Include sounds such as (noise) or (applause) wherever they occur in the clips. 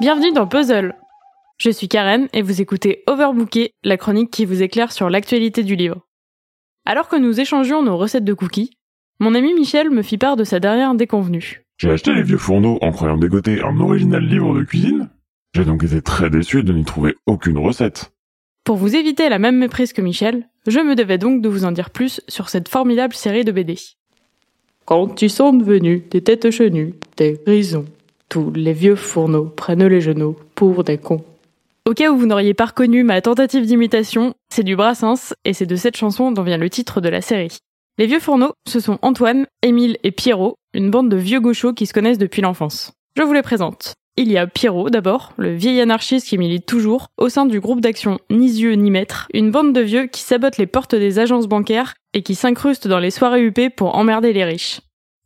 Bienvenue dans Puzzle. Je suis Karen et vous écoutez Overbooké, la chronique qui vous éclaire sur l'actualité du livre. Alors que nous échangions nos recettes de cookies, mon ami Michel me fit part de sa dernière déconvenue. J'ai acheté les vieux fourneaux en croyant dégoter un original livre de cuisine. J'ai donc été très déçu de n'y trouver aucune recette. Pour vous éviter la même méprise que Michel, je me devais donc de vous en dire plus sur cette formidable série de BD. Quand ils sont devenus des têtes chenues, des grisons, tous les vieux fourneaux prennent les genoux pour des cons. Au cas où vous n'auriez pas reconnu ma tentative d'imitation, c'est du Brassens et c'est de cette chanson dont vient le titre de la série. Les vieux fourneaux, ce sont Antoine, Émile et Pierrot, une bande de vieux gauchos qui se connaissent depuis l'enfance. Je vous les présente. Il y a Pierrot d'abord, le vieil anarchiste qui milite toujours, au sein du groupe d'action Ni yeux ni maître, une bande de vieux qui sabotent les portes des agences bancaires et qui s'incrustent dans les soirées UP pour emmerder les riches.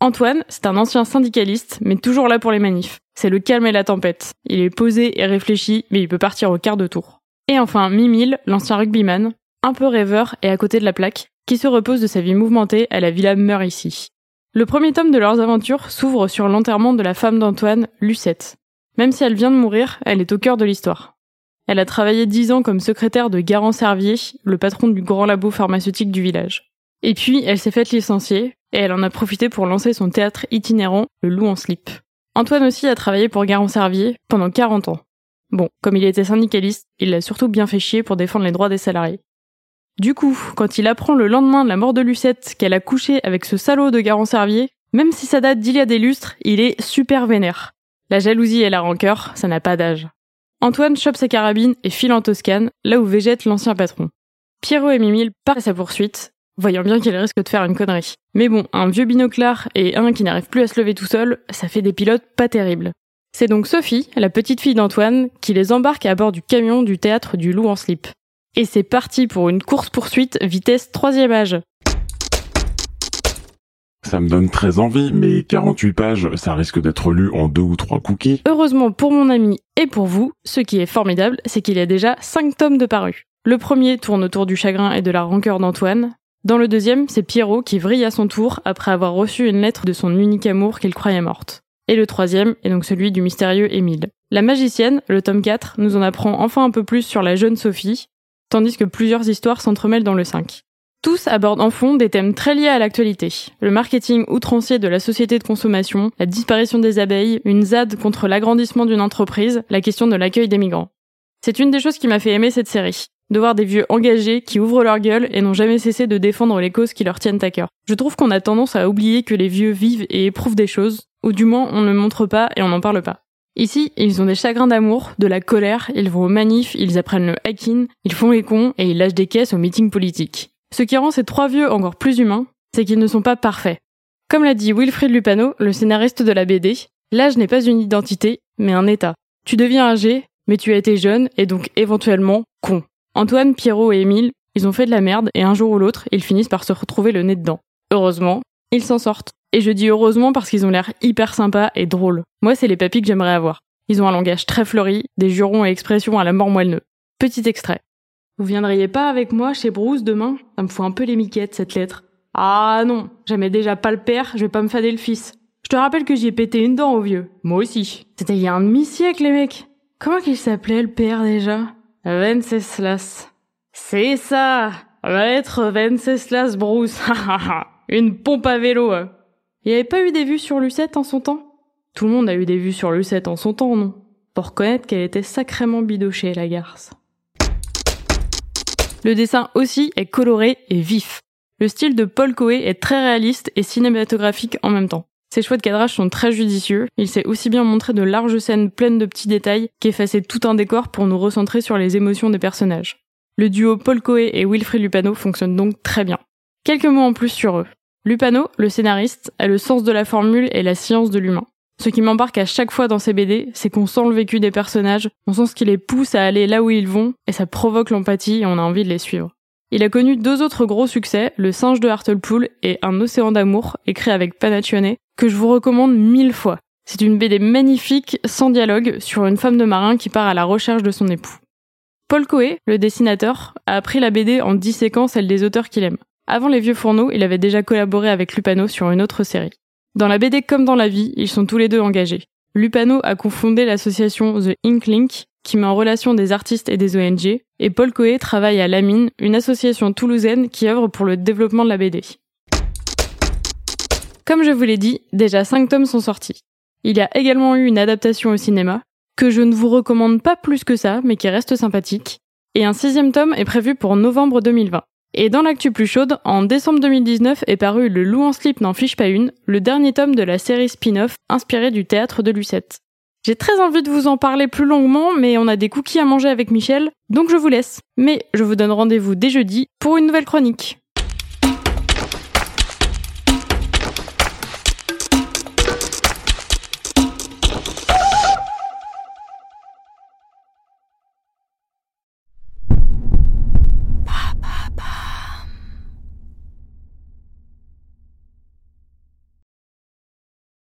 Antoine, c'est un ancien syndicaliste, mais toujours là pour les manifs. C'est le calme et la tempête. Il est posé et réfléchi, mais il peut partir au quart de tour. Et enfin, Mimile, l'ancien rugbyman, un peu rêveur et à côté de la plaque, qui se repose de sa vie mouvementée à la Villa ici. Le premier tome de leurs aventures s'ouvre sur l'enterrement de la femme d'Antoine, Lucette. Même si elle vient de mourir, elle est au cœur de l'histoire. Elle a travaillé dix ans comme secrétaire de Garant Servier, le patron du grand labo pharmaceutique du village. Et puis, elle s'est faite licencier, et elle en a profité pour lancer son théâtre itinérant, le Loup en slip. Antoine aussi a travaillé pour Garant Servier pendant 40 ans. Bon, comme il était syndicaliste, il l'a surtout bien fait chier pour défendre les droits des salariés. Du coup, quand il apprend le lendemain de la mort de Lucette qu'elle a couché avec ce salaud de Garant Servier, même si ça date d'il y a des lustres, il est super vénère. La jalousie et la rancœur, ça n'a pas d'âge. Antoine chope sa carabine et file en Toscane, là où végète l'ancien patron. Pierrot et Mimile partent à sa poursuite, voyant bien qu'il risque de faire une connerie. Mais bon, un vieux binoclard et un qui n'arrive plus à se lever tout seul, ça fait des pilotes pas terribles. C'est donc Sophie, la petite fille d'Antoine, qui les embarque à bord du camion du théâtre du loup en slip. Et c'est parti pour une course-poursuite vitesse troisième âge. Ça me donne très envie, mais 48 pages, ça risque d'être lu en deux ou trois cookies. Heureusement pour mon ami et pour vous, ce qui est formidable, c'est qu'il y a déjà 5 tomes de parus. Le premier tourne autour du chagrin et de la rancœur d'Antoine, dans le deuxième, c'est Pierrot qui vrille à son tour après avoir reçu une lettre de son unique amour qu'il croyait morte. Et le troisième est donc celui du mystérieux Émile. La magicienne, le tome 4, nous en apprend enfin un peu plus sur la jeune Sophie, tandis que plusieurs histoires s'entremêlent dans le 5. Tous abordent en fond des thèmes très liés à l'actualité. Le marketing outrancier de la société de consommation, la disparition des abeilles, une ZAD contre l'agrandissement d'une entreprise, la question de l'accueil des migrants. C'est une des choses qui m'a fait aimer cette série de voir des vieux engagés qui ouvrent leur gueule et n'ont jamais cessé de défendre les causes qui leur tiennent à cœur. Je trouve qu'on a tendance à oublier que les vieux vivent et éprouvent des choses, ou du moins on ne montre pas et on n'en parle pas. Ici, ils ont des chagrins d'amour, de la colère, ils vont aux manifs, ils apprennent le hacking, ils font les cons et ils lâchent des caisses aux meetings politiques. Ce qui rend ces trois vieux encore plus humains, c'est qu'ils ne sont pas parfaits. Comme l'a dit Wilfried Lupano, le scénariste de la BD, l'âge n'est pas une identité, mais un état. Tu deviens âgé, mais tu as été jeune et donc éventuellement con. Antoine, Pierrot et Émile, ils ont fait de la merde et un jour ou l'autre, ils finissent par se retrouver le nez dedans. Heureusement, ils s'en sortent. Et je dis heureusement parce qu'ils ont l'air hyper sympas et drôles. Moi, c'est les papis que j'aimerais avoir. Ils ont un langage très fleuri, des jurons et expressions à la mort moelleux. Petit extrait. Vous viendriez pas avec moi chez Bruce demain? Ça me fout un peu les miquettes, cette lettre. Ah non, j'aimais déjà pas le père, je vais pas me fader le fils. Je te rappelle que j'y ai pété une dent au vieux. Moi aussi. C'était il y a un demi-siècle, les mecs. Comment qu'il s'appelait, le père, déjà? Venceslas. C'est ça Maître Venceslas Bruce. (laughs) Une pompe à vélo. Il n'y avait pas eu des vues sur Lucette en son temps? Tout le monde a eu des vues sur Lucette en son temps, non? Pour reconnaître qu'elle était sacrément bidochée, la garce. Le dessin aussi est coloré et vif. Le style de Paul Coé est très réaliste et cinématographique en même temps. Ses choix de cadrage sont très judicieux. Il sait aussi bien montrer de larges scènes pleines de petits détails qu'effacer tout un décor pour nous recentrer sur les émotions des personnages. Le duo Paul Coé et Wilfried Lupano fonctionne donc très bien. Quelques mots en plus sur eux. Lupano, le scénariste, a le sens de la formule et la science de l'humain. Ce qui m'embarque à chaque fois dans ses BD, c'est qu'on sent le vécu des personnages, on sent ce qui les pousse à aller là où ils vont, et ça provoque l'empathie et on a envie de les suivre. Il a connu deux autres gros succès, Le singe de Hartlepool et Un océan d'amour, écrit avec Panaccione, que je vous recommande mille fois. C'est une BD magnifique, sans dialogue, sur une femme de marin qui part à la recherche de son époux. Paul Coé, le dessinateur, a appris la BD en disséquant celle des auteurs qu'il aime. Avant Les Vieux Fourneaux, il avait déjà collaboré avec Lupano sur une autre série. Dans la BD comme dans la vie, ils sont tous les deux engagés. Lupano a confondé l'association The Inklink, qui met en relation des artistes et des ONG, et Paul Coé travaille à Lamine, une association toulousaine qui œuvre pour le développement de la BD. Comme je vous l'ai dit, déjà 5 tomes sont sortis. Il y a également eu une adaptation au cinéma, que je ne vous recommande pas plus que ça, mais qui reste sympathique, et un sixième tome est prévu pour novembre 2020. Et dans l'actu plus chaude, en décembre 2019 est paru Le Loup en slip n'en fiche pas une, le dernier tome de la série spin-off inspiré du théâtre de Lucette. J'ai très envie de vous en parler plus longuement, mais on a des cookies à manger avec Michel, donc je vous laisse. Mais je vous donne rendez-vous dès jeudi pour une nouvelle chronique.